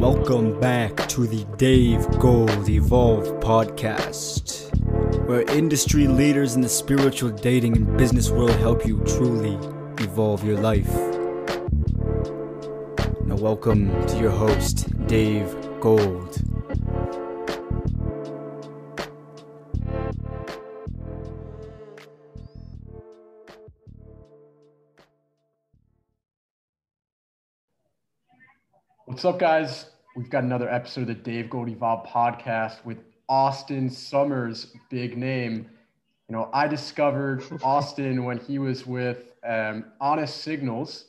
Welcome back to the Dave Gold Evolve podcast, where industry leaders in the spiritual dating and business world help you truly evolve your life. Now, welcome to your host, Dave Gold. What's up, guys? We've got another episode of the Dave Gold Evolve podcast with Austin Summers, big name. You know, I discovered Austin when he was with um, Honest Signals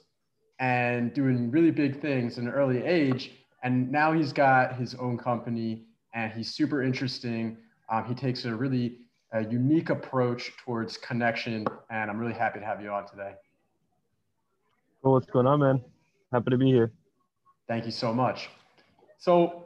and doing really big things in an early age. And now he's got his own company and he's super interesting. Um, he takes a really uh, unique approach towards connection. And I'm really happy to have you on today. Well, what's going on, man? Happy to be here. Thank you so much. So,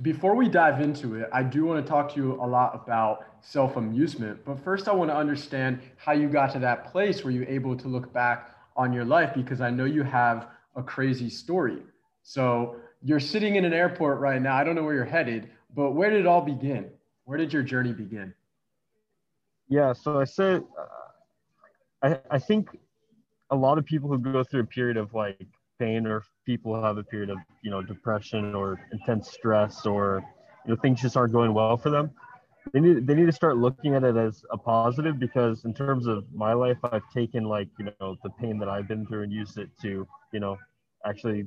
before we dive into it, I do want to talk to you a lot about self amusement. But first, I want to understand how you got to that place where you're able to look back on your life because I know you have a crazy story. So, you're sitting in an airport right now. I don't know where you're headed, but where did it all begin? Where did your journey begin? Yeah, so I said, uh, I, I think a lot of people who go through a period of like pain or people have a period of you know depression or intense stress or you know things just aren't going well for them they need they need to start looking at it as a positive because in terms of my life i've taken like you know the pain that i've been through and used it to you know actually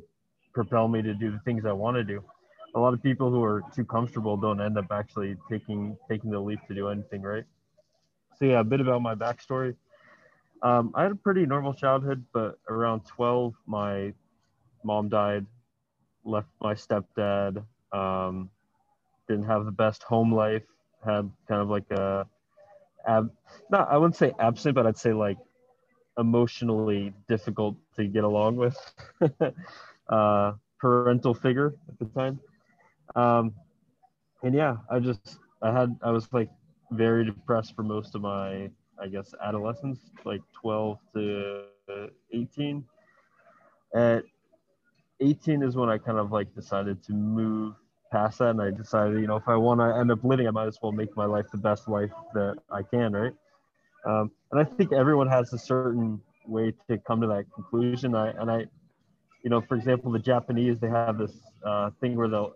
propel me to do the things i want to do. A lot of people who are too comfortable don't end up actually taking taking the leap to do anything right? So yeah a bit about my backstory um, I had a pretty normal childhood, but around 12, my mom died, left my stepdad, um, didn't have the best home life, had kind of like a, ab, not, I wouldn't say absent, but I'd say like emotionally difficult to get along with uh, parental figure at the time. Um, and yeah, I just, I had, I was like very depressed for most of my I guess, adolescence, like 12 to 18. At 18 is when I kind of like decided to move past that. And I decided, you know, if I want to end up living, I might as well make my life the best life that I can, right? Um, and I think everyone has a certain way to come to that conclusion. I, and I, you know, for example, the Japanese, they have this uh, thing where they'll,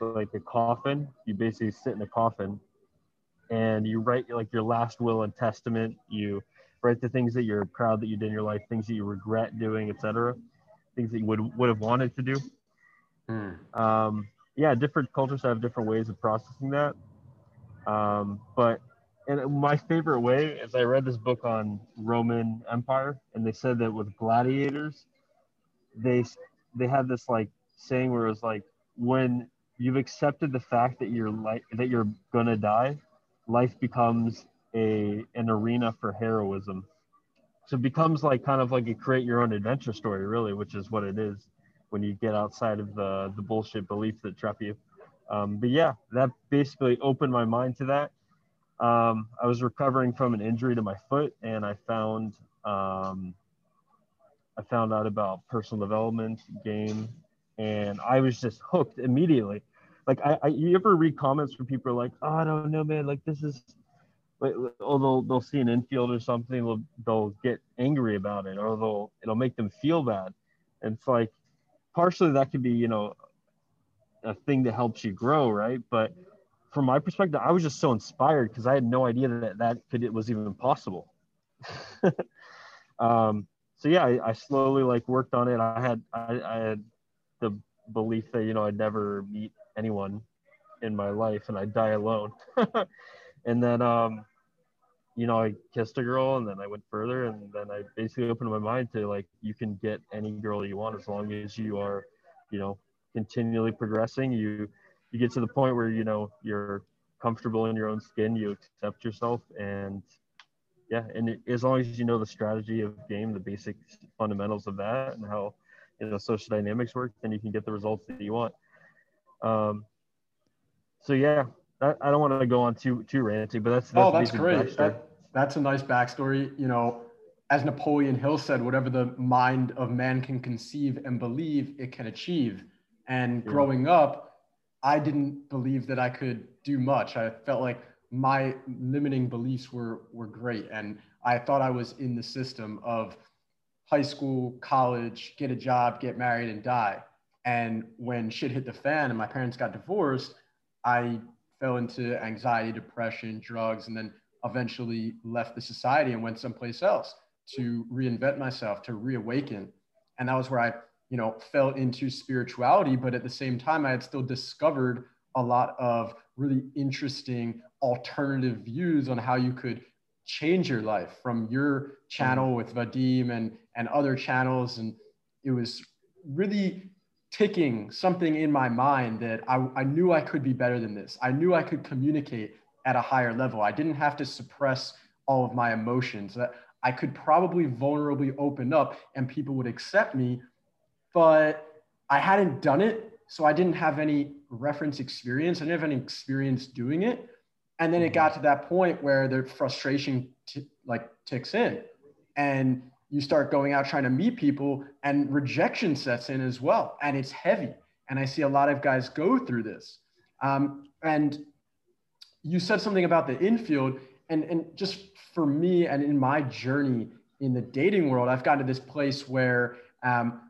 like a coffin, you basically sit in a coffin and you write like your last will and testament. You write the things that you're proud that you did in your life, things that you regret doing, etc. Things that you would would have wanted to do. Mm. Um, yeah, different cultures have different ways of processing that. Um, but and my favorite way is I read this book on Roman Empire, and they said that with gladiators, they they had this like saying where it was like when you've accepted the fact that you're like that you're gonna die, life becomes a an arena for heroism. So it becomes like kind of like a create your own adventure story, really, which is what it is when you get outside of the the bullshit beliefs that trap you. Um, but yeah, that basically opened my mind to that. Um, I was recovering from an injury to my foot, and I found um, I found out about personal development game, and I was just hooked immediately like I, I you ever read comments from people like, oh, I don't know, man, like this is like oh they'll they'll see an infield or something, they'll they'll get angry about it, or they'll it'll make them feel bad. And it's like partially that could be, you know, a thing that helps you grow, right? But from my perspective, I was just so inspired because I had no idea that that could it was even possible. um, so yeah, I, I, slowly like worked on it. I had I, I had the belief that you know I'd never meet anyone in my life and I die alone. and then, um, you know, I kissed a girl and then I went further and then I basically opened my mind to like, you can get any girl you want as long as you are, you know, continually progressing. You, you get to the point where, you know, you're comfortable in your own skin, you accept yourself and yeah. And it, as long as you know the strategy of game, the basic fundamentals of that and how, you know, social dynamics work, then you can get the results that you want. Um, so yeah, I, I don't want to go on too too ranty, but that's, that's oh, that's great. That, that's a nice backstory. You know, as Napoleon Hill said, whatever the mind of man can conceive and believe, it can achieve. And Yeah. growing up, I didn't believe that I could do much. I felt like my limiting beliefs were were great, and I thought I was in the system of high school, college, get a job, get married, and die. And when shit hit the fan and my parents got divorced, I fell into anxiety, depression, drugs, and then eventually left the society and went someplace else to reinvent myself, to reawaken. And that was where I, you know, fell into spirituality. But at the same time, I had still discovered a lot of really interesting alternative views on how you could change your life from your channel mm-hmm. with Vadim and, and other channels. And it was really ticking something in my mind that I, I knew I could be better than this. I knew I could communicate at a higher level. I didn't have to suppress all of my emotions. That I could probably vulnerably open up and people would accept me, but I hadn't done it. So I didn't have any reference experience. I didn't have any experience doing it. And then it mm-hmm. got to that point where the frustration t- like ticks in and you start going out trying to meet people and rejection sets in as well. And it's heavy. And I see a lot of guys go through this. Um, and you said something about the infield and, and just for me and in my journey in the dating world, I've gotten to this place where, um,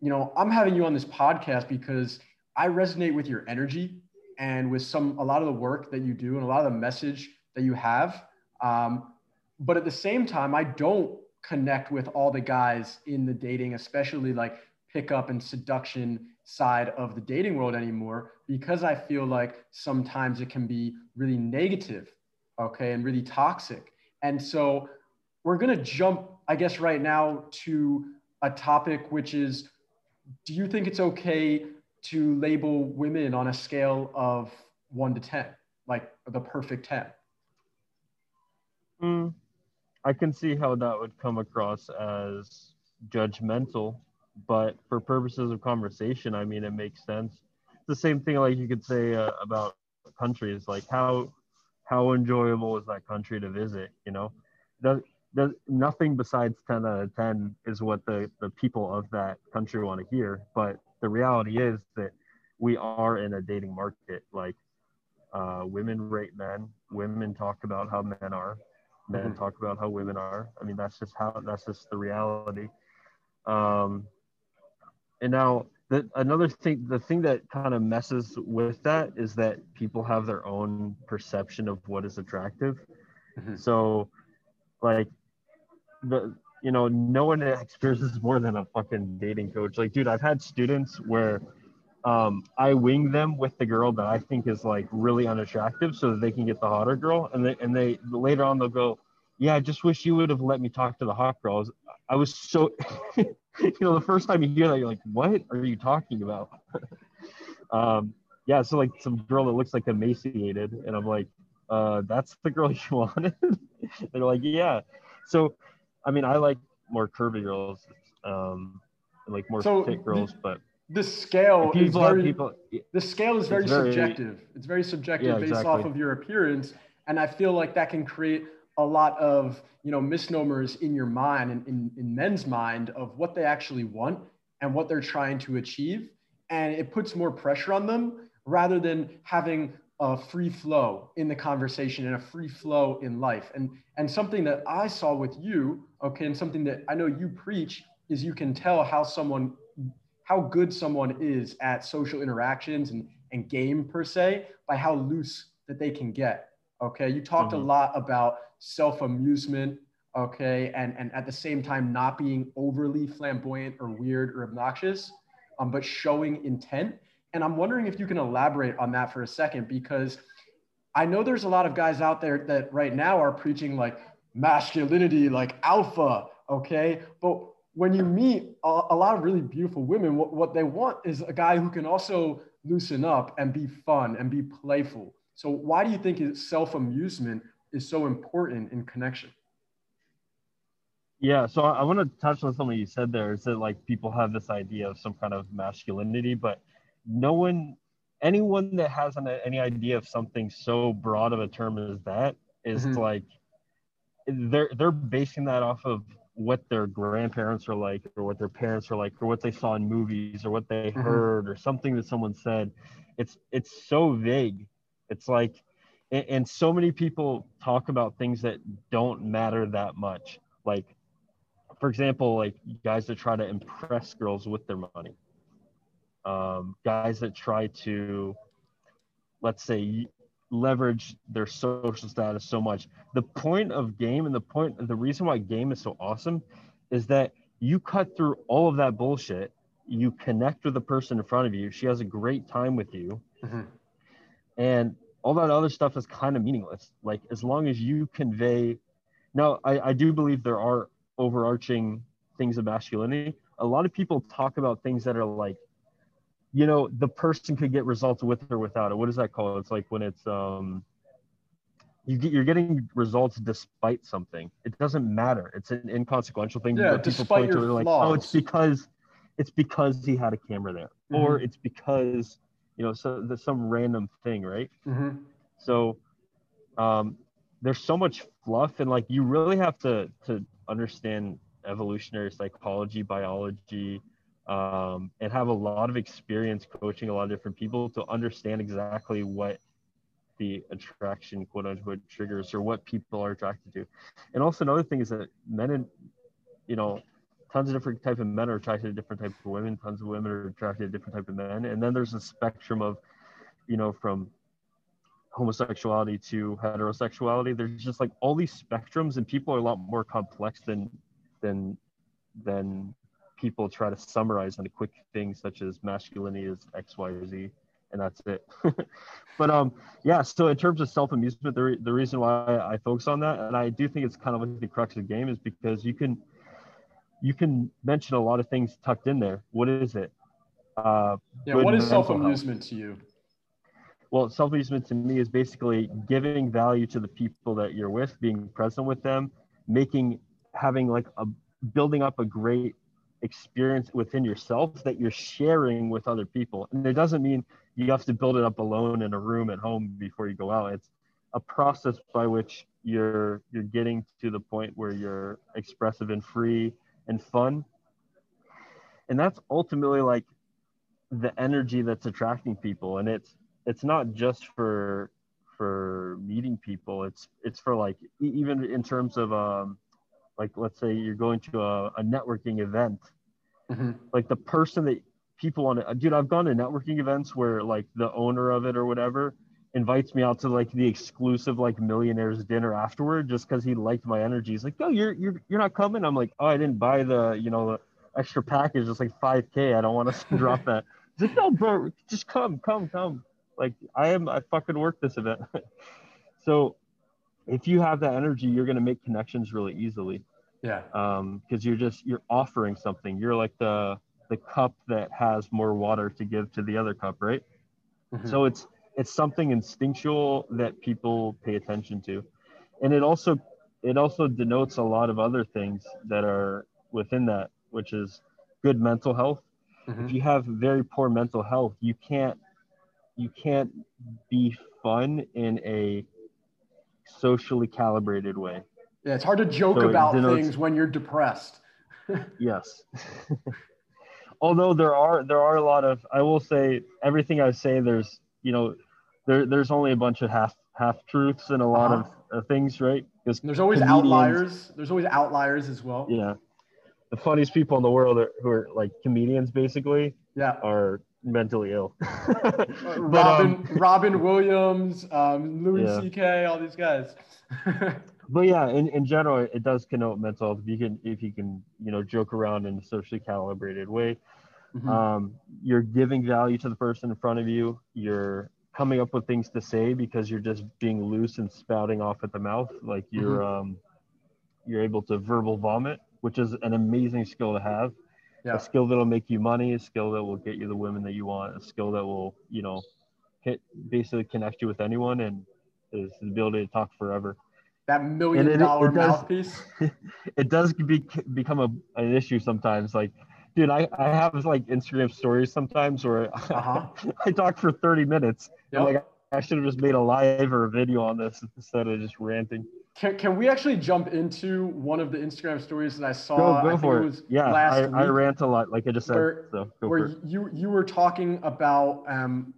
you know, I'm having you on this podcast because I resonate with your energy and with some, a lot of the work that you do and a lot of the message that you have. Um, but at the same time, I don't connect with all the guys in the dating, especially like pickup and seduction side of the dating world anymore, because I feel like sometimes it can be really negative, okay, and really toxic. And so we're going to jump, I guess, right now to a topic which is do you think it's okay to label women on a scale of one to 10, like the perfect 10? Mm, I can see how that would come across as judgmental, but for purposes of conversation, I mean, it makes sense. The same thing like you could say uh, about countries, like how how enjoyable is that country to visit? You know, does, does nothing besides 10 out of 10 is what the the people of that country want to hear. But the reality is that we are in a dating market. Like uh, women rate men, women talk about how men are, men Mhm. talk about how women are. I mean, that's just how that's just the reality. Um, and now the another thing, the thing that kind of messes with that is that people have their own perception of what is attractive. Mhm. So, like the you know, no one experiences more than a fucking dating coach. Like, dude, I've had students where um, I wing them with the girl that I think is like really unattractive, so that they can get the hotter girl, and they and they later on they'll go, yeah, I just wish you would have let me talk to the hot girl. I was, I was so, you know, the first time you hear that, you're like, what are you talking about? um, yeah, so like some girl that looks like emaciated, and I'm like, uh, that's the girl you wanted. They're like, yeah. So, I mean, I like more curvy girls, um, and like more So thick girls, but The scale is people very, people. the scale is very, very- subjective. It's very subjective Yeah, based exactly. off of your appearance, and I feel like that can create a lot of you know misnomers in your mind and in, in men's mind of what they actually want and what they're trying to achieve, and it puts more pressure on them rather than having a free flow in the conversation and a free flow in life. And and something that I saw with you, okay, and something that I know you preach is you can tell how someone how good someone is at social interactions and, and game per se by how loose that they can get. Okay. You talked Mhm. a lot about self amusement. Okay. And, and at the same time, not being overly flamboyant or weird or obnoxious, um, but showing intent. And I'm wondering if you can elaborate on that for a second, because I know there's a lot of guys out there that right now are preaching like masculinity, like alpha. Okay. But when you meet a, a lot of really beautiful women, what, what they want is a guy who can also loosen up and be fun and be playful. So why do you think self amusement is so important in connection? Yeah, so I, I want to touch on something you said there. Is that like people have this idea of some kind of masculinity, but no one, anyone that has an, any idea of something so broad of a term as that is Mhm. like they're they're basing that off of what their grandparents are like or what their parents are like or what they saw in movies or what they Mhm. heard or something that someone said. It's it's so vague. It's like and, and so many people talk about things that don't matter that much. Like for example like guys that try to impress girls with their money. Um, guys that try to let's say leverage their social status so much. The point of game and the point the reason why game is so awesome is that you cut through all of that bullshit you connect with the person in front of you she has a great time with you Mhm. and all that other stuff is kind of meaningless. Like as long as you convey now I, I do believe there are overarching things of masculinity. A lot of people talk about things that are like you know the person could get results with or without it. What is that called? It's like when it's um you get, you're getting results despite something. It doesn't matter. It's an inconsequential thing. Yeah, despite to your it like oh it's because it's because he had a camera there or it's because you know so there's some random thing right? Mhm. so um, there's so much fluff, and like you really have to to understand evolutionary psychology, biology, um, and have a lot of experience coaching a lot of different people to understand exactly what the attraction quote unquote triggers or what people are attracted to. And also another thing is that men and you know tons of different type of men are attracted to different type of women tons of women are attracted to different type of men and then there's a spectrum of you know from homosexuality to heterosexuality there's just like all these spectrums and people are a lot more complex than than than people try to summarize in a quick thing such as masculinity is x y or z and that's it but um yeah so in terms of self-amusement the, re- the reason why i focus on that and i do think it's kind of like the crux of the game is because you can you can mention a lot of things tucked in there what is it uh Yeah. What is self amusement to you? well self-amusement to me is basically giving value to the people that you're with being present with them making having like a building up a great experience within yourself that you're sharing with other people. And it doesn't mean you have to build it up alone in a room at home before you go out. It's a process by which you're you're getting to the point where you're expressive and free and fun. And that's ultimately like the energy that's attracting people. And it's it's not just for for meeting people. It's it's for like even in terms of um like let's say you're going to a, a networking event Mhm. like the person that people want to dude i've gone to networking events where like the owner of it or whatever invites me out to like the exclusive like millionaires dinner afterward just because he liked my energy. He's like no you're you're you're not coming? I'm like oh i didn't buy the you know the extra package. It's like 5k i don't want to drop that. He's like no bro just come come come. Like i am i fucking work this event. So if you have that energy you're going to make connections really easily Yeah. um because you're just you're offering something you're like the the cup that has more water to give to the other cup right Mhm. so it's it's something instinctual that people pay attention to and it also it also denotes a lot of other things that are within that which is good mental health Mhm. if you have very poor mental health you can't you can't be fun in a socially calibrated way Yeah, it's hard to joke So about things when you're depressed. Yes. Although there are there are a lot of I will say everything I say there's you know there there's only a bunch of half half truths and a lot Uh-huh. of uh, things right because There's always Comedians- outliers. There's always outliers as well. yeah the funniest people in the world are, who are like comedians basically Yeah. are mentally ill. Uh, But, Robin, um, Robin Williams, um, Louis Yeah. C.K., all these guys. But yeah, in, in general, it does connote mental health. If you can, if you can, you know, joke around in a socially calibrated way, Mhm. um, you're giving value to the person in front of you. You're coming up with things to say because you're just being loose and spouting off at the mouth. Like you're, um, you're able to verbal vomit, which is an amazing skill to have. yeah. A skill that'll make you money, a skill that will get you the women that you want, a skill that will, you know, hit basically connect you with anyone, and is the ability to talk forever. That million it- it does- mouthpiece. it does be, become a, an issue sometimes. Like, dude, I, I have like Instagram stories sometimes where Uh-huh. I talk for 30 minutes. Yep. Like, I should have just made a live or a video on this instead of just ranting. can, can we actually jump into one of the Instagram stories that I saw? Go, go I for it. it. Yeah, I, I rant a lot, like I just said. Where, so go where you you were talking about um,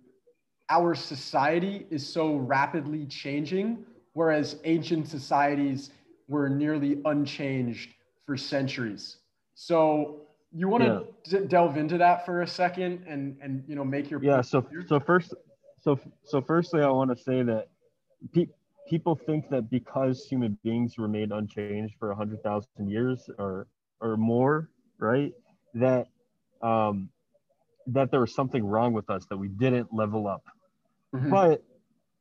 our society is so rapidly changing, whereas ancient societies were nearly unchanged for centuries. So you want to yeah. d- delve into that for a second and and you know make your yeah. So so first so so firstly, I want to say that pe- people think that because human beings remained unchanged for hundred thousand years or or more, right? That um, that there was something wrong with us that we didn't level up. Mm-hmm. But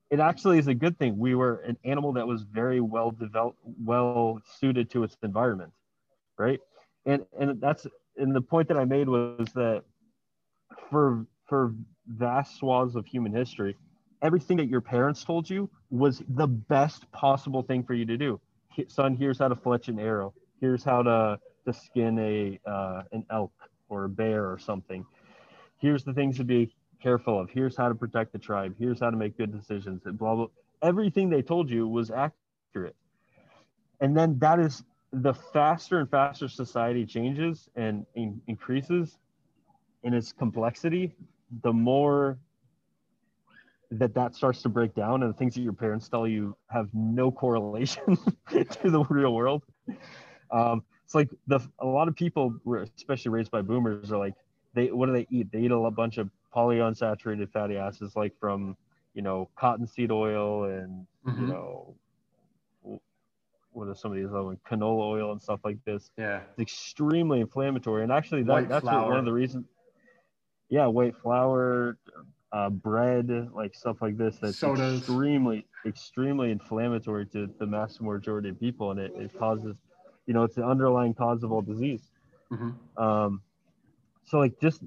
it actually is a good thing. We were an animal that was very well developed, well suited to its environment, right? And and that's and the point that I made was that for for vast swaths of human history, everything that your parents told you was the best possible thing for you to do. Son, here's how to fletch an arrow. Here's how to to skin a uh, an elk or a bear or something. Here's the things to be careful of. Here's how to protect the tribe. Here's how to make good decisions. And blah blah. Everything they told you was accurate. And then that is the faster and faster society changes and in, increases in its complexity, the more that that starts to break down and the things that your parents tell you have no correlation to the real world. Um, it's like the a lot of people were especially raised by boomers are like they what do they eat? They eat a bunch of polyunsaturated fatty acids like from you know cottonseed oil and mm-hmm. you know what are some of these other ones canola oil and stuff like this yeah it's extremely inflammatory and actually that, that's what, one of the reasons yeah white flour uh, bread like stuff like this that's Sodas. extremely extremely inflammatory to the mass majority of people and it, it causes you know it's the underlying cause of all disease mm-hmm. um, so like just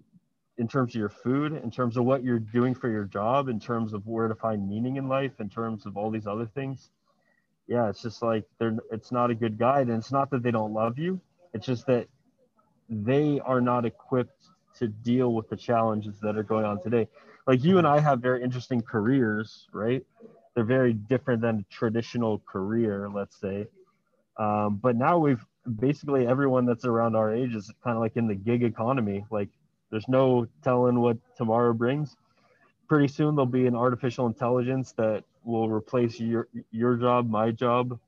in terms of your food, in terms of what you're doing for your job, in terms of where to find meaning in life, in terms of all these other things. Yeah, it's just like they're it's not a good guide. And it's not that they don't love you. It's just that they are not equipped to deal with the challenges that are going on today. Like you and I have very interesting careers, right? They're very different than a traditional career, let's say. Um, but now we've basically everyone that's around our age is kind of like in the gig economy. Like there's no telling what tomorrow brings. Pretty soon there'll be an artificial intelligence that will replace your your job, my job.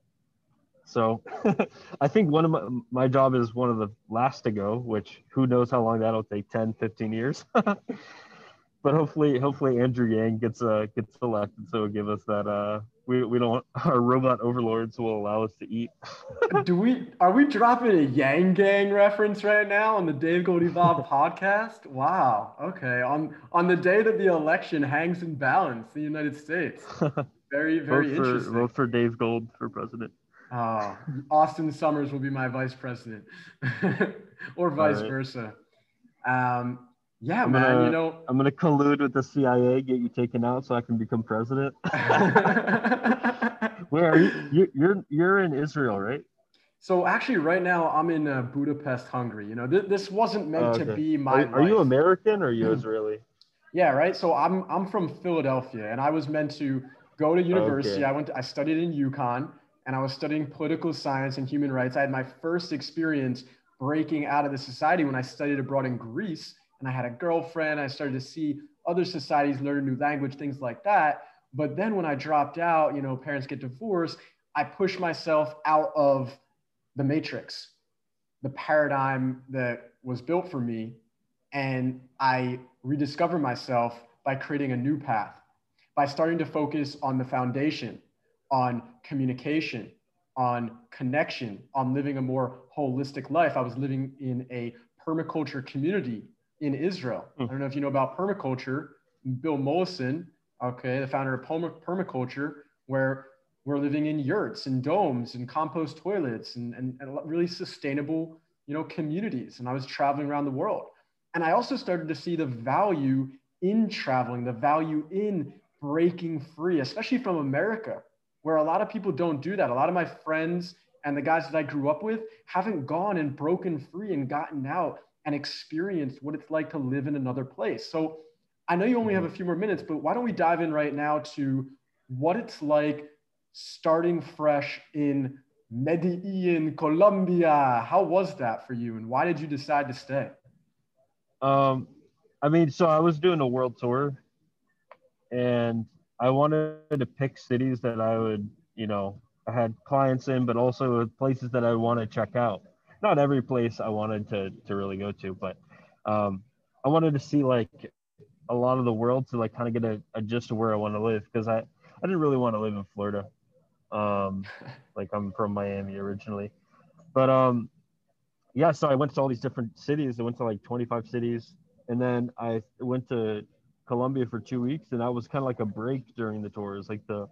So I think one of my, my job is one of the last to go, which who knows how long that'll take 10, 15 years. but hopefully hopefully Andrew Yang gets uh gets elected so it'll give us that uh we, we don't our robot overlords will allow us to eat. Do we are we dropping a Yang Gang reference right now on the Dave Gold Evolve podcast? Wow. Okay. On on the day that the election hangs in balance in the United States. Very, very vote for, interesting. Vote for Dave Gold for president. Oh, Austin Summers will be my vice president. or vice right. versa. Um yeah, I'm man. Gonna, you know, I'm gonna collude with the CIA, get you taken out, so I can become president. Where are you? You're you're in Israel, right? So actually, right now I'm in uh, Budapest, Hungary. You know, th- this wasn't meant oh, okay. to be my. Are, are you American or are you hmm. Israeli? Yeah, right. So I'm I'm from Philadelphia, and I was meant to go to university. Okay. I went. To, I studied in UConn, and I was studying political science and human rights. I had my first experience breaking out of the society when I studied abroad in Greece and I had a girlfriend. I started to see other societies learn a new language, things like that. But then when I dropped out, you know, parents get divorced, I pushed myself out of the matrix, the paradigm that was built for me. And I rediscovered myself by creating a new path, by starting to focus on the foundation, on communication, on connection, on living a more holistic life. I was living in a permaculture community in Israel. Mm. I don't know if you know about permaculture. Bill Mollison, okay, the founder of permaculture, where we're living in yurts and domes and compost toilets and, and, and really sustainable, you know, communities. And I was traveling around the world. And I also started to see the value in traveling, the value in breaking free, especially from America, where a lot of people don't do that. A lot of my friends and the guys that I grew up with haven't gone and broken free and gotten out and experienced what it's like to live in another place. So I know you only have a few more minutes, but why don't we dive in right now to what it's like starting fresh in Medellin, Colombia. How was that for you, and why did you decide to stay? Um, I mean, so I was doing a world tour, and I wanted to pick cities that I would, you know, I had clients in, but also places that I want to check out. Not every place I wanted to to really go to, but um, I wanted to see like a lot of the world to like kind of get a, a gist of where I want to live because I I didn't really want to live in Florida. Um, like I'm from Miami originally, but um, yeah. So I went to all these different cities. I went to like 25 cities, and then I went to Colombia for two weeks, and that was kind of like a break during the tour. It was like the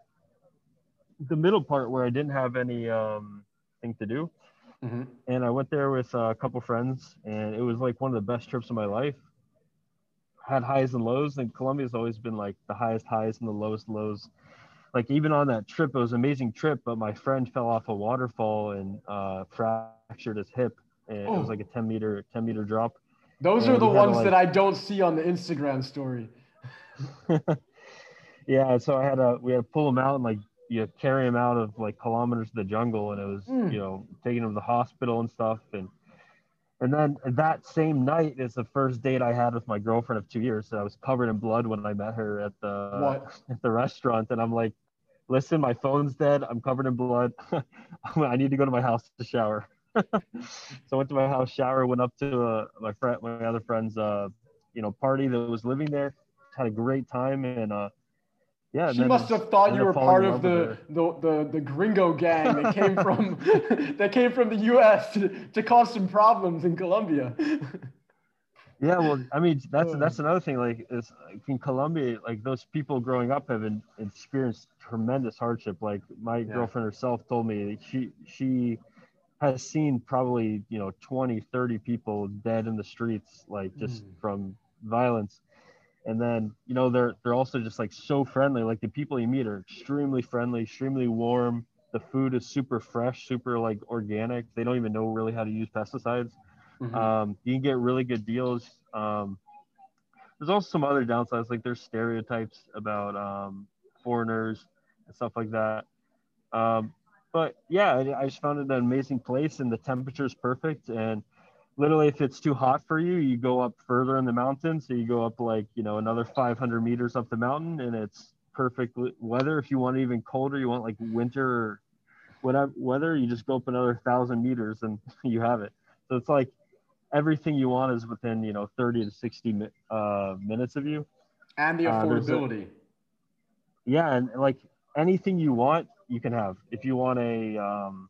the middle part where I didn't have any um thing to do. Mm-hmm. And I went there with a couple friends, and it was like one of the best trips of my life. Had highs and lows, and Colombia's always been like the highest highs and the lowest lows like even on that trip, it was an amazing trip, but my friend fell off a waterfall and uh, fractured his hip. And oh. it was oh. like a 10 meter, 10 meter drop. Those and are the ones like... that I don't see on the Instagram story. yeah. So I had to, we had to pull him out and like, you carry him out of like kilometers of the jungle. And it was, mm. you know, taking him to the hospital and stuff. And, and then that same night is the first date I had with my girlfriend of two years. So I was covered in blood when I met her at the what? at the restaurant, and I'm like, "Listen, my phone's dead. I'm covered in blood. I need to go to my house to shower." so I went to my house, shower, went up to uh, my friend, my other friend's, uh, you know, party that was living there. Had a great time, and uh, yeah, she must have thought you were part of the, the, the, the gringo gang that came from that came from the U.S. to, to cause some problems in Colombia. yeah, well, I mean, that's that's another thing. Like, is in Colombia, like those people growing up have been, experienced tremendous hardship. Like my yeah. girlfriend herself told me she she has seen probably you know 20 30 people dead in the streets like just mm. from violence and then you know they're they're also just like so friendly. Like the people you meet are extremely friendly extremely warm. The food is super fresh super like organic. They don't even know really how to use pesticides. Mm-hmm. um, you can get really good deals. Um, there's also some other downsides like there's stereotypes about um, foreigners and stuff like that. Um, but yeah I, I just found it an amazing place and the temperature is perfect and literally if it's too hot for you you go up further in the mountain. So you go up like you know another 500 meters up the mountain and it's perfect weather. If you want even colder you want like winter or whatever weather you just go up another thousand meters and you have it. So it's like everything you want is within you know 30 to 60 uh, minutes of you. And the uh, affordability uh, a, yeah and like anything you want you can have. If you want a um,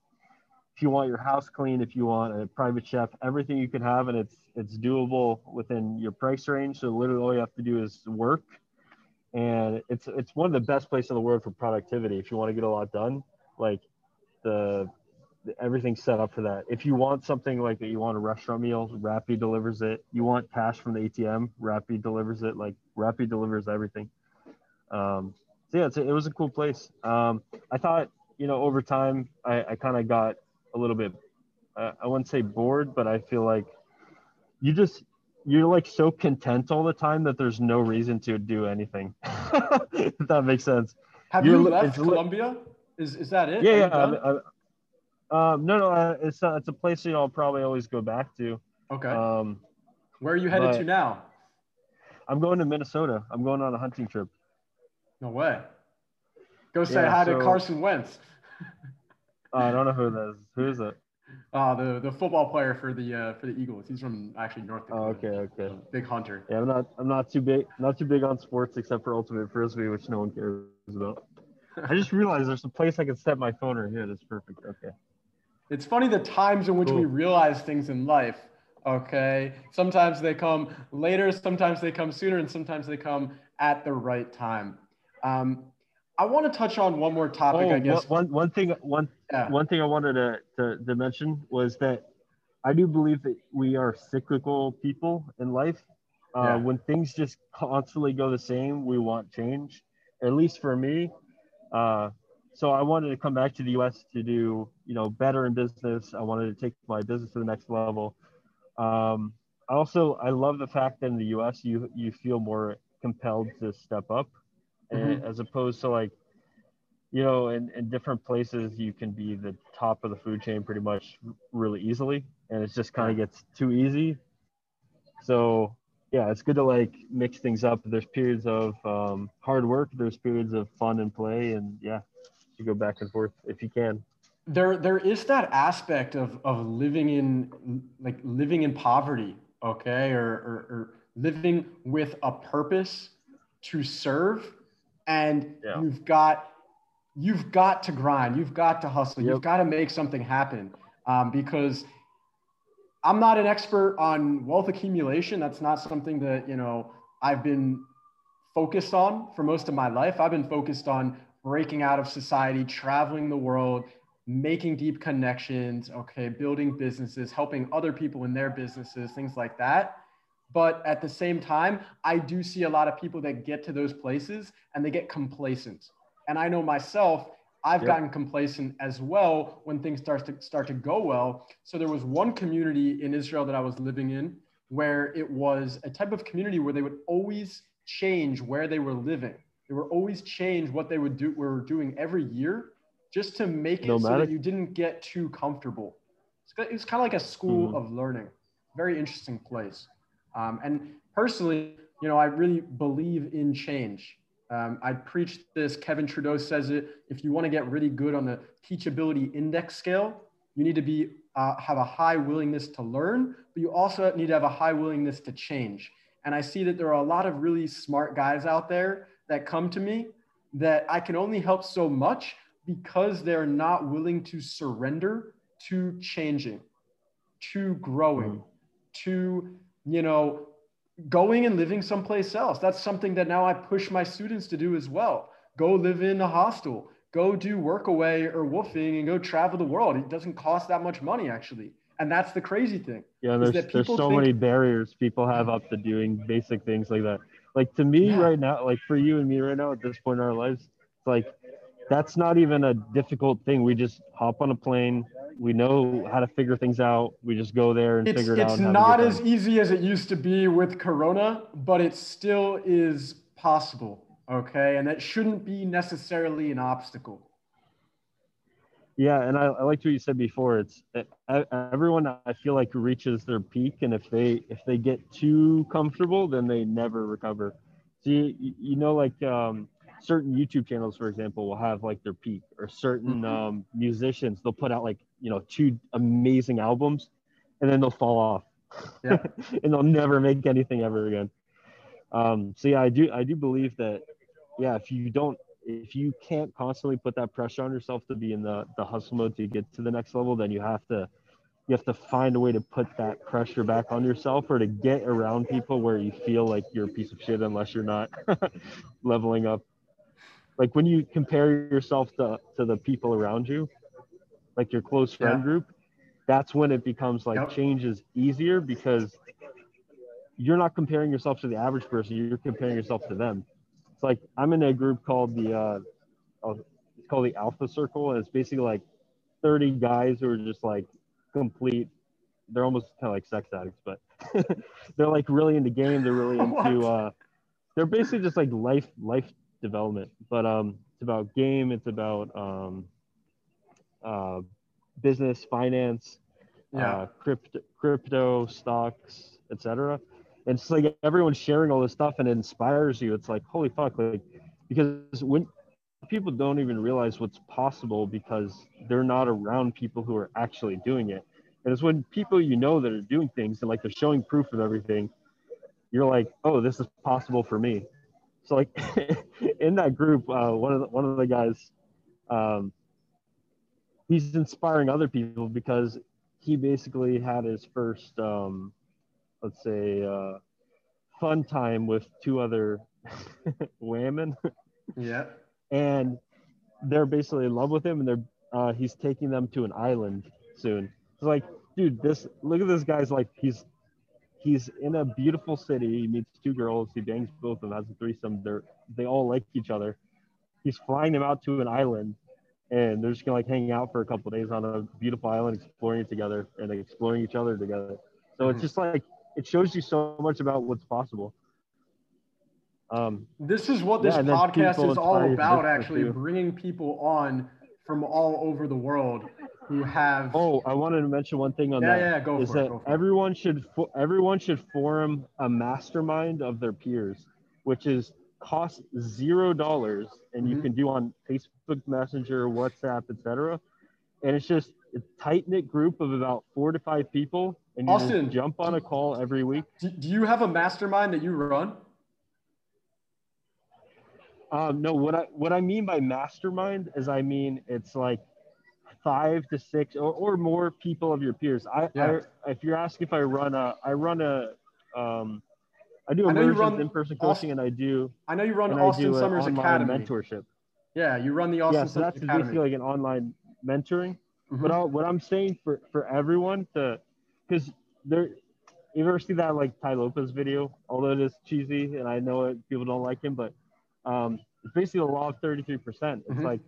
if you want your house clean, if you want a private chef, everything you can have, and it's it's doable within your price range. So literally, all you have to do is work, and it's it's one of the best places in the world for productivity. If you want to get a lot done, like the, the everything's set up for that. If you want something like that, you want a restaurant meal, Rappi delivers it. You want cash from the ATM, Rappi delivers it. Like Rappi delivers everything. Um, so yeah, a, it was a cool place. Um, I thought, you know, over time, I, I kind of got a little bit uh, I wouldn't say bored, but I feel like you just you're like so content all the time that there's no reason to do anything. if that makes sense. Have you're, you left Colombia? Is is that it? Yeah, yeah. I, I, um, no, no, uh, it's a, it's a place you know I'll probably always go back to. Okay. Um, where are you headed to now? I'm going to Minnesota. I'm going on a hunting trip. No way. Go say yeah, hi so, to Carson Wentz. Oh, I don't know who that is. Who is it? Uh, the the football player for the uh, for the Eagles. He's from actually North Dakota. Oh, okay, okay. big hunter. Yeah, I'm not I'm not too big not too big on sports except for ultimate frisbee, which no one cares about. I just realized there's a place I can set my phone right here. That's perfect. Okay. It's funny the times in which cool. we realize things in life. Okay. Sometimes they come later, sometimes they come sooner, and sometimes they come at the right time. Um, I want to touch on one more topic. Oh, I guess one one thing one yeah. one thing I wanted to, to, to mention was that I do believe that we are cyclical people in life. Uh, yeah. When things just constantly go the same, we want change. At least for me. Uh, so I wanted to come back to the U.S. to do you know better in business. I wanted to take my business to the next level. Um, also, I love the fact that in the U.S. you you feel more compelled to step up mm-hmm. as opposed to like you know, in, in different places, you can be the top of the food chain pretty much really easily. And it just kind of gets too easy. So, yeah, it's good to like mix things up. There's periods of um, hard work, there's periods of fun and play. And yeah, you go back and forth if you can. There, there is that aspect of, of living in like living in poverty, okay, or, or, or living with a purpose to serve, and yeah. you've got you've got to grind, you've got to hustle, yep. you've got to make something happen. Um, because I'm not an expert on wealth accumulation. That's not something that, you know, I've been focused on for most of my life. I've been focused on breaking out of society, traveling the world, making deep connections, okay, building businesses, helping other people in their businesses, things like that. But at the same time, I do see a lot of people that get to those places and they get complacent. And I know myself, I've yep. gotten complacent as well when things start to start to go well. So there was one community in Israel that I was living in where it was a type of community where they would always change where they were living. They would always change what they would do were doing every year just to make it Nomadic. so that you didn't get too comfortable. It was kind of like a school mm. of learning. Very interesting place. Um, and personally, you know, I really believe in change. Um, I preached this. Kevin Trudeau says it. If you want to get really good on the teachability index scale, you need to be uh, have a high willingness to learn, but you also need to have a high willingness to change. And I see that there are a lot of really smart guys out there that come to me that I can only help so much because they're not willing to surrender to changing, to growing, mm-hmm. to you know going and living someplace else. That's something that now I push my students to do as well. Go live in a hostel, go do workaway or WWOOFing and go travel the world. It doesn't cost that much money actually. And that's the crazy thing. Yeah, there's, there's so think, many barriers people have up to doing basic things like that. Like to me yeah. right now, like for you and me right now at this point in our lives, it's like that's not even a difficult thing. We just hop on a plane, we know how to figure things out. We just go there and it's, figure it out. It's not as easy as it used to be with Corona, but it still is possible. Okay. And that shouldn't be necessarily an obstacle. Yeah. And I, I liked what you said before. It's everyone I feel like reaches their peak. And if they, if they get too comfortable, then they never recover. See, you, you know, like, um, certain YouTube channels, for example, will have like their peak, or certain mm-hmm. um, musicians they'll put out like you know two amazing albums, and then they'll fall off, yeah. and they'll never make anything ever again. Um, so yeah, I do I do believe that yeah, if you don't if you can't constantly put that pressure on yourself to be in the the hustle mode to get to the next level, then you have to you have to find a way to put that pressure back on yourself or to get around people where you feel like you're a piece of shit unless you're not leveling up like when you compare yourself to, to the people around you like your close friend yeah. group that's when it becomes like yep. change is easier because you're not comparing yourself to the average person you're comparing yourself to them it's like i'm in a group called the uh oh, it's called the alpha circle and it's basically like 30 guys who are just like complete they're almost kind of like sex addicts but they're like really into game they're really into uh they're basically just like life life development. But um, it's about game. It's about um, uh, business, finance, yeah. uh, crypto, crypto, stocks, etc. And it's like everyone's sharing all this stuff, and it inspires you. It's like holy fuck, like because when people don't even realize what's possible because they're not around people who are actually doing it. And it's when people you know that are doing things and like they're showing proof of everything, you're like, oh, this is possible for me. So like in that group, uh, one of the, one of the guys, um, he's inspiring other people because he basically had his first, um, let's say, uh, fun time with two other women. Yeah. and they're basically in love with him, and they're uh, he's taking them to an island soon. It's like, dude, this look at this guy's like he's he's in a beautiful city. He meets two girls. He bangs both of them, has a threesome. They're they all like each other. He's flying them out to an island, and they're just gonna like hang out for a couple days on a beautiful island, exploring it together and exploring each other together. So mm-hmm. it's just like it shows you so much about what's possible. Um, this is what this Yeah, podcast is all about, actually, bringing people on from all over the world who have. oh, I wanted to mention one thing on yeah, that. yeah, yeah, go is for it. that Go for it. everyone should fo- everyone should form a mastermind of their peers, which is cost zero dollars, and you Mhm. can do on Facebook Messenger, WhatsApp, etc. And it's just a tight knit group of about four to five people, and you Austin. jump on a call every week. Do, do you have a mastermind that you run? Um, no, what I what I mean by mastermind is I mean it's like five to six or, or more people of your peers. I, Yeah. I if you're asking if I run a I run a um I do I know you immersions run in-person Aust- coaching and I do I know you run Austin Summers Academy. mentorship. Yeah, you run the Austin yeah, so Summers that's Academy. basically like an online mentoring. Mhm. But i what I'm saying for for everyone to because there you ever see that like Tai Lopez video? Although it is cheesy and I know it, people don't like him, but um, it's basically the law of 33%. It's Mhm. like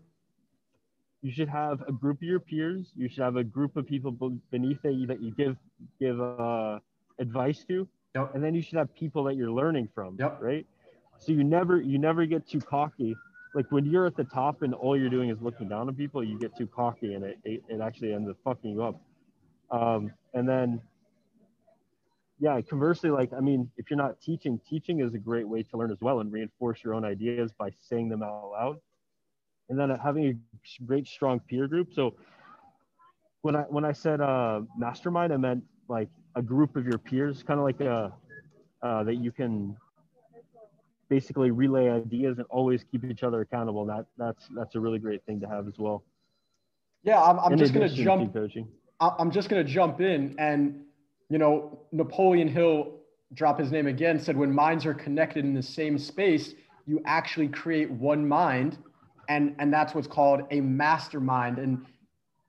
you should have a group of your peers. You should have a group of people beneath that you, that you give give uh, advice to, Yep. and then you should have people that you're learning from. Yep. Right. So you never you never get too cocky. Like when you're at the top and all you're doing is looking down on people, you get too cocky and it it, it actually ends up fucking you up. Um, and then yeah, conversely, like I mean, if you're not teaching, teaching is a great way to learn as well and reinforce your own ideas by saying them out loud. And then having a great strong peer group. So when I when I said uh, mastermind, I meant like a group of your peers, kind of like a uh, that you can basically relay ideas and always keep each other accountable. That that's that's a really great thing to have as well. Yeah, I'm, I'm just gonna addition jump. coaching. I'm just going to jump in and, you know, Napoleon Hill, drop his name again, said when minds are connected in the same space, you actually create one mind. And, and that's what's called a mastermind. And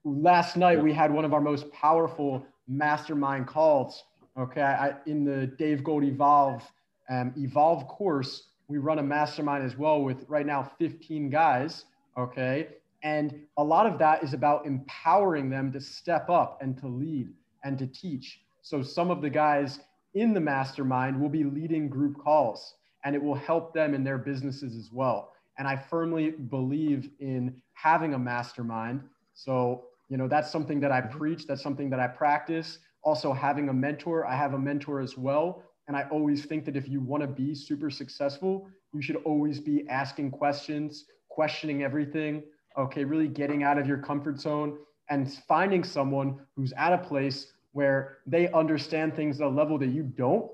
last night we had one of our most powerful mastermind calls. Okay. I, in the Dave Gold Evolve, um, Evolve course, we run a mastermind as well with right now 15 guys. Okay. And a lot of that is about empowering them to step up and to lead and to teach. So some of the guys in the mastermind will be leading group calls and it will help them in their businesses as well. And I firmly believe in having a mastermind. So, you know, that's something that I mm-hmm. preach, that's something that I practice. Also, having a mentor, I have a mentor as well. And I always think that if you want to be super successful, you should always be asking questions, questioning everything, okay, really getting out of your comfort zone and finding someone who's at a place where they understand things at a level that you don't,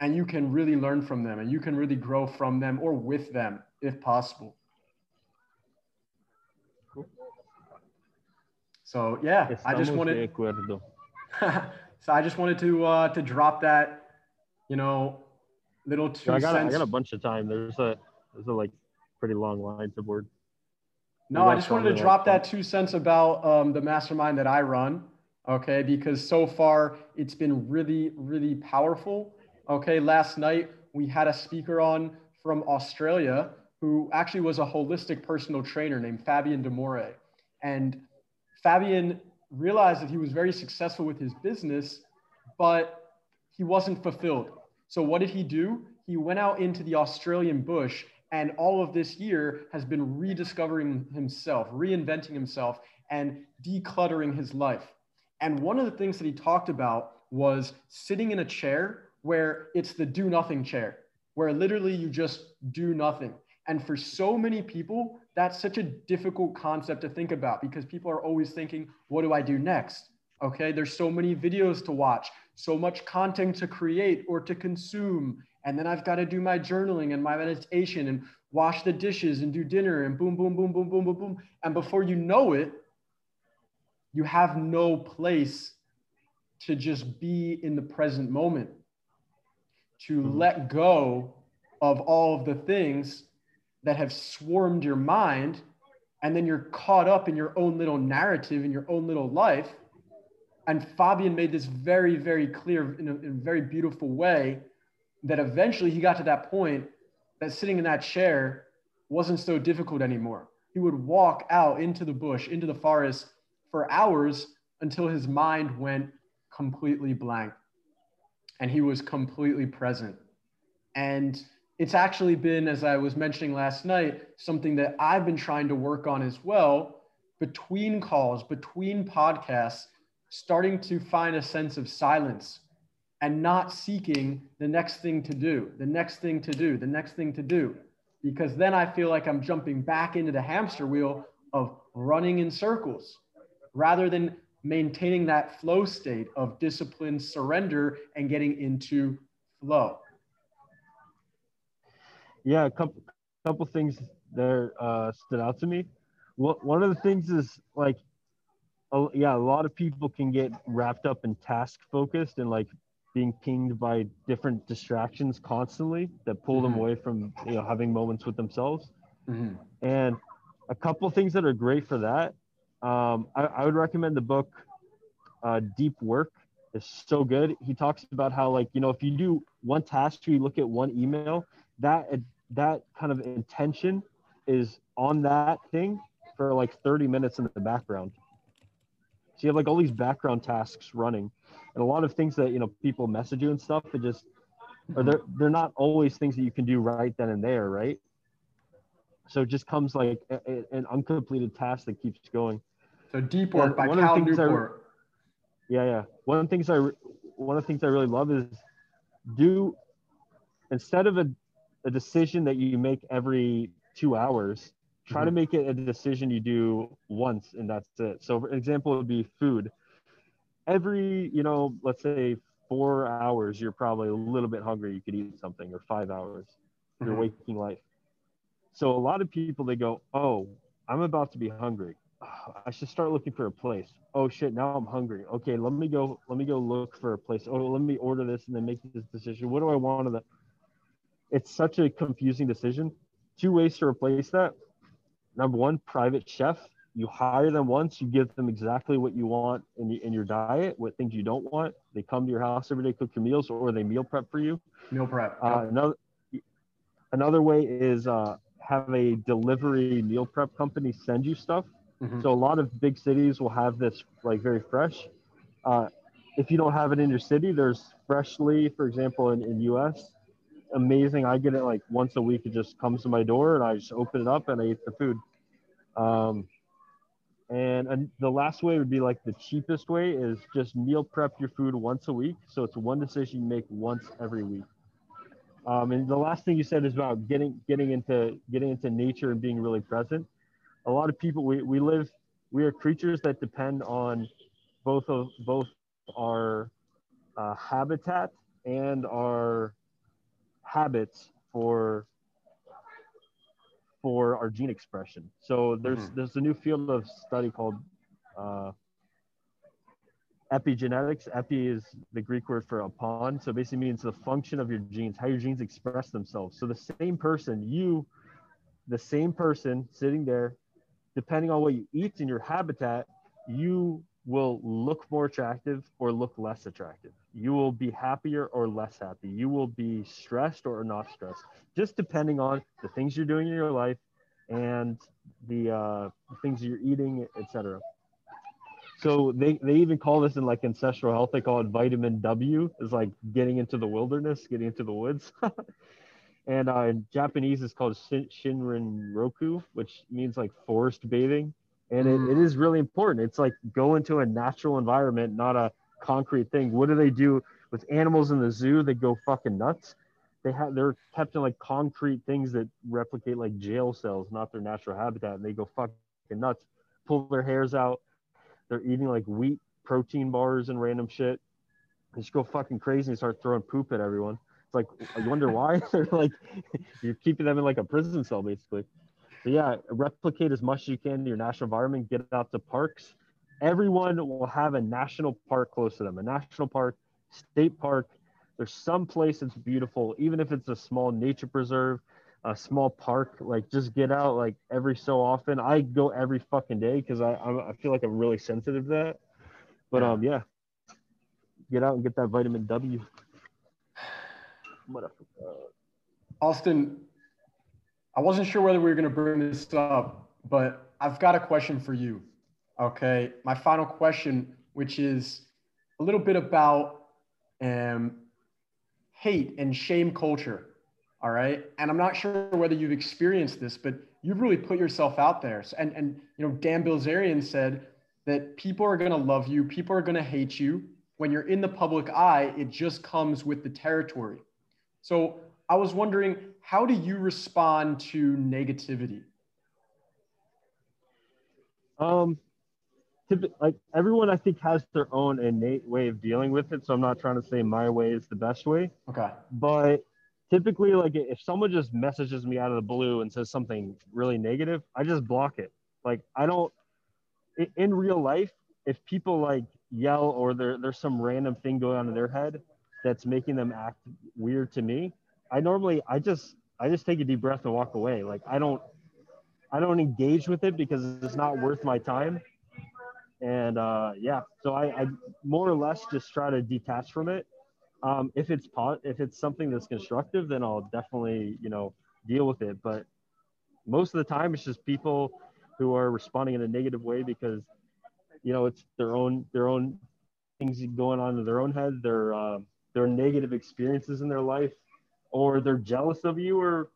and you can really learn from them and you can really grow from them or with them if possible. So yeah, I just Estamos de wanted acuerdo. so I just wanted to uh, to drop that, you know, little two I got, a, I cents. got a bunch of time. There's a there's a like pretty long line to board. No, I just wanted to drop that two cents about um, the mastermind that I run. Okay, because so far it's been really, really powerful. Okay, last night we had a speaker on from Australia who actually was a holistic personal trainer named Fabian Demore. And Fabian realized that he was very successful with his business, but he wasn't fulfilled. So what did he do? He went out into the Australian bush and all of this year has been rediscovering himself, reinventing himself, and decluttering his life. And one of the things that he talked about was sitting in a chair where it's the do nothing chair, where literally you just do nothing. And for so many people, that's such a difficult concept to think about because people are always thinking, what do I do next? Okay, there's so many videos to watch, so much content to create or to consume. And then I've got to do my journaling and my meditation and wash the dishes and do dinner and boom, boom, boom, boom, boom, boom, boom. And before you know it, you have no place to just be in the present moment, to Mhm. let go of all of the things that have swarmed your mind. And then you're caught up in your own little narrative, in your own little life. And Fabian made this very, very clear in a, in a very beautiful way that eventually he got to that point that sitting in that chair wasn't so difficult anymore. He would walk out into the bush, into the forest for hours until his mind went completely blank and he was completely present. And it's actually been, as I was mentioning last night, something that I've been trying to work on as well between calls, between podcasts, starting to find a sense of silence and not seeking the next thing to do, the next thing to do, the next thing to do. Because then I feel like I'm jumping back into the hamster wheel of running in circles rather than maintaining that flow state of discipline, surrender, and getting into flow. Yeah, a couple couple things there uh, stood out to me. One of the things is like, yeah, a lot of people can get wrapped up in task focused and like being pinged by different distractions constantly that pull mm-hmm. them away from you know having moments with themselves. Mm-hmm. And a couple things that are great for that. Um, I, I, would recommend the book uh, Deep Work. It's so good. He talks about how like you know if you do one task, you look at one email, that that kind of intention is on that thing for like 30 minutes in the background. So you have like all these background tasks running, and a lot of things that you know people message you and stuff. It just or mm-hmm. they're they're not always things that you can do right then and there, right? So it just comes like a, a, an uncompleted task that keeps going. So deep work by Cal Newport. I, yeah, yeah. One of the things I one of the things I really love is do instead of a, a decision that you make every two hours, try mm-hmm. to make it a decision you do once and that's it. So for example, it would be food. Every, you know, let's say four hours, you're probably a little bit hungry. You could eat something or five hours, mm-hmm. your waking life. So a lot of people, they go, oh, I'm about to be hungry. I should start looking for a place. Oh shit, now I'm hungry. Okay, let me go. Let me go look for a place. Oh, let me order this and then make this decision. What do I want? Of the? It's such a confusing decision. Two ways to replace that number one, private chef. You hire them once, you give them exactly what you want in, in your diet, what things you don't want. They come to your house every day, cook your meals, or they meal prep for you. Meal prep. Uh, another, another way is uh, have a delivery meal prep company send you stuff. Mm-hmm. So a lot of big cities will have this like very fresh. Uh, if you don't have it in your city, there's Freshly, for example, in, in US, amazing. I get it like once a week. It just comes to my door, and I just open it up and I eat the food. Um, and, and the last way would be like the cheapest way is just meal prep your food once a week. So it's one decision you make once every week. Um, and the last thing you said is about getting getting into getting into nature and being really present. A lot of people we, we live we are creatures that depend on both of both our uh, habitat and our habits for for our gene expression. So there's mm-hmm. there's a new field of study called uh, epigenetics. Epi is the Greek word for upon. So basically means the function of your genes, how your genes express themselves. So the same person, you, the same person sitting there, depending on what you eat in your habitat, you will look more attractive or look less attractive. You will be happier or less happy. You will be stressed or not stressed, just depending on the things you're doing in your life and the uh, things you're eating, etc. So they, they even call this in like ancestral health, they call it vitamin W, is like getting into the wilderness, getting into the woods. and uh, in Japanese, it's called Shinrin Yoku, which means like forest bathing and it, it mm. is really important. It's like go into a natural environment not a concrete thing. What do they do with animals in the zoo? They go fucking nuts. They have they're kept in like concrete things that replicate like jail cells not their natural habitat and they go fucking nuts. Pull their hairs out. They're eating like wheat protein bars and random shit. They just go fucking crazy and start throwing poop at everyone. It's like i wonder why? They're like you're keeping them in like a prison cell basically so yeah, replicate as much as you can in your national environment. Get out to parks. Everyone will have a national park close to them. A national park, state park. There's some place that's beautiful, even if it's a small nature preserve, a small park. Like just get out like every so often. I go every fucking day because I I feel like I'm really sensitive to that. But um yeah, get out and get that vitamin W. Austin, I wasn't sure whether we were going to bring this up, but I've got a question for you. Okay. My final question, which is a little bit about um, hate and shame culture. All right. And I'm not sure whether you've experienced this, but you've really put yourself out there. And, and you know, Dan Bilzerian said that people are going to love you, people are going to hate you. When you're in the public eye, it just comes with the territory. So I was wondering, how do you respond to negativity? Um, like everyone, I think has their own innate way of dealing with it. So I'm not trying to say my way is the best way. Okay. But typically, like if someone just messages me out of the blue and says something really negative, I just block it. Like I don't. In real life, if people like yell or there, there's some random thing going on in their head that's making them act weird to me, I normally I just I just take a deep breath and walk away. Like I don't I don't engage with it because it's not worth my time. And uh, yeah, so I, I more or less just try to detach from it. Um, if it's pot, if it's something that's constructive, then I'll definitely you know deal with it. But most of the time, it's just people who are responding in a negative way because you know it's their own their own things going on in their own head, their uh, their negative experiences in their life, or they're jealous of you, or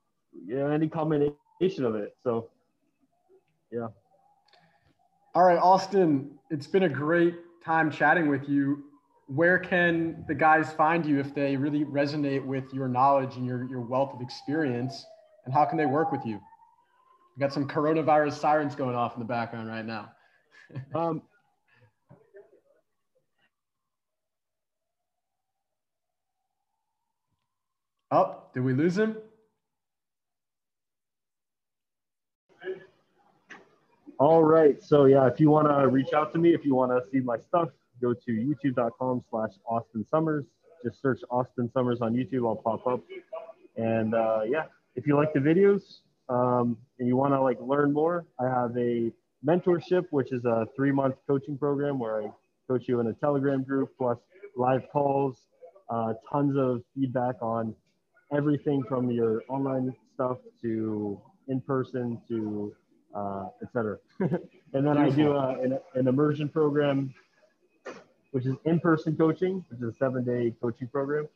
you know, any combination of it. So yeah. All right, Austin, it's been a great time chatting with you. Where can the guys find you if they really resonate with your knowledge and your, your wealth of experience? And how can they work with you? We got some coronavirus sirens going off in the background right now. um, oh, did we lose him? All right. So yeah, if you want to reach out to me, if you want to see my stuff, go to youtube.com slash Austin Summers. Just search Austin Summers on YouTube. I'll pop up. And uh, yeah, if you like the videos um, and you want to like learn more, I have a mentorship, which is a three month coaching program where I coach you in a Telegram group plus live calls, uh, tons of feedback on everything from your online stuff to in person to uh, etc. and then I do uh, an, an immersion program, which is in-person coaching, which is a seven-day coaching program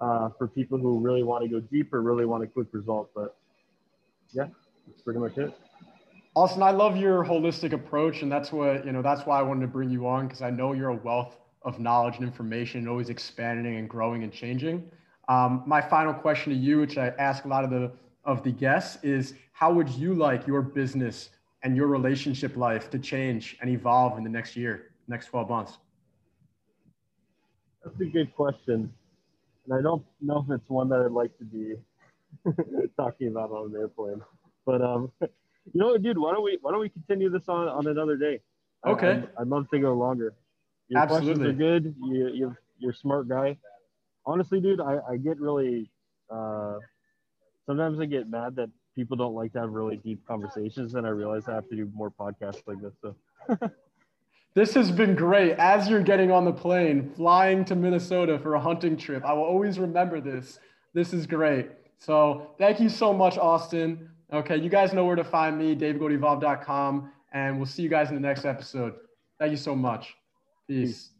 uh, for people who really want to go deeper, really want a quick result. But yeah, that's pretty much it. Austin, I love your holistic approach, and that's what you know. That's why I wanted to bring you on because I know you're a wealth of knowledge and information, always expanding and growing and changing. Um, my final question to you, which I ask a lot of the of the guests, is how would you like your business and your relationship life to change and evolve in the next year, next 12 months? That's a good question. And I don't know if it's one that I'd like to be talking about on an airplane. But um, you know, dude, why don't we why don't we continue this on, on another day? Okay. I'd, I'd love to go longer. Your Absolutely. questions are good. You, you you're a smart guy. Honestly, dude, I, I get really uh, sometimes I get mad that people don't like to have really deep conversations, and I realize I have to do more podcasts like this. So. this has been great. As you're getting on the plane, flying to Minnesota for a hunting trip, I will always remember this. This is great. So thank you so much, Austin. Okay, you guys know where to find me, davegoldevolve.com, and we'll see you guys in the next episode. Thank you so much. Peace. Peace.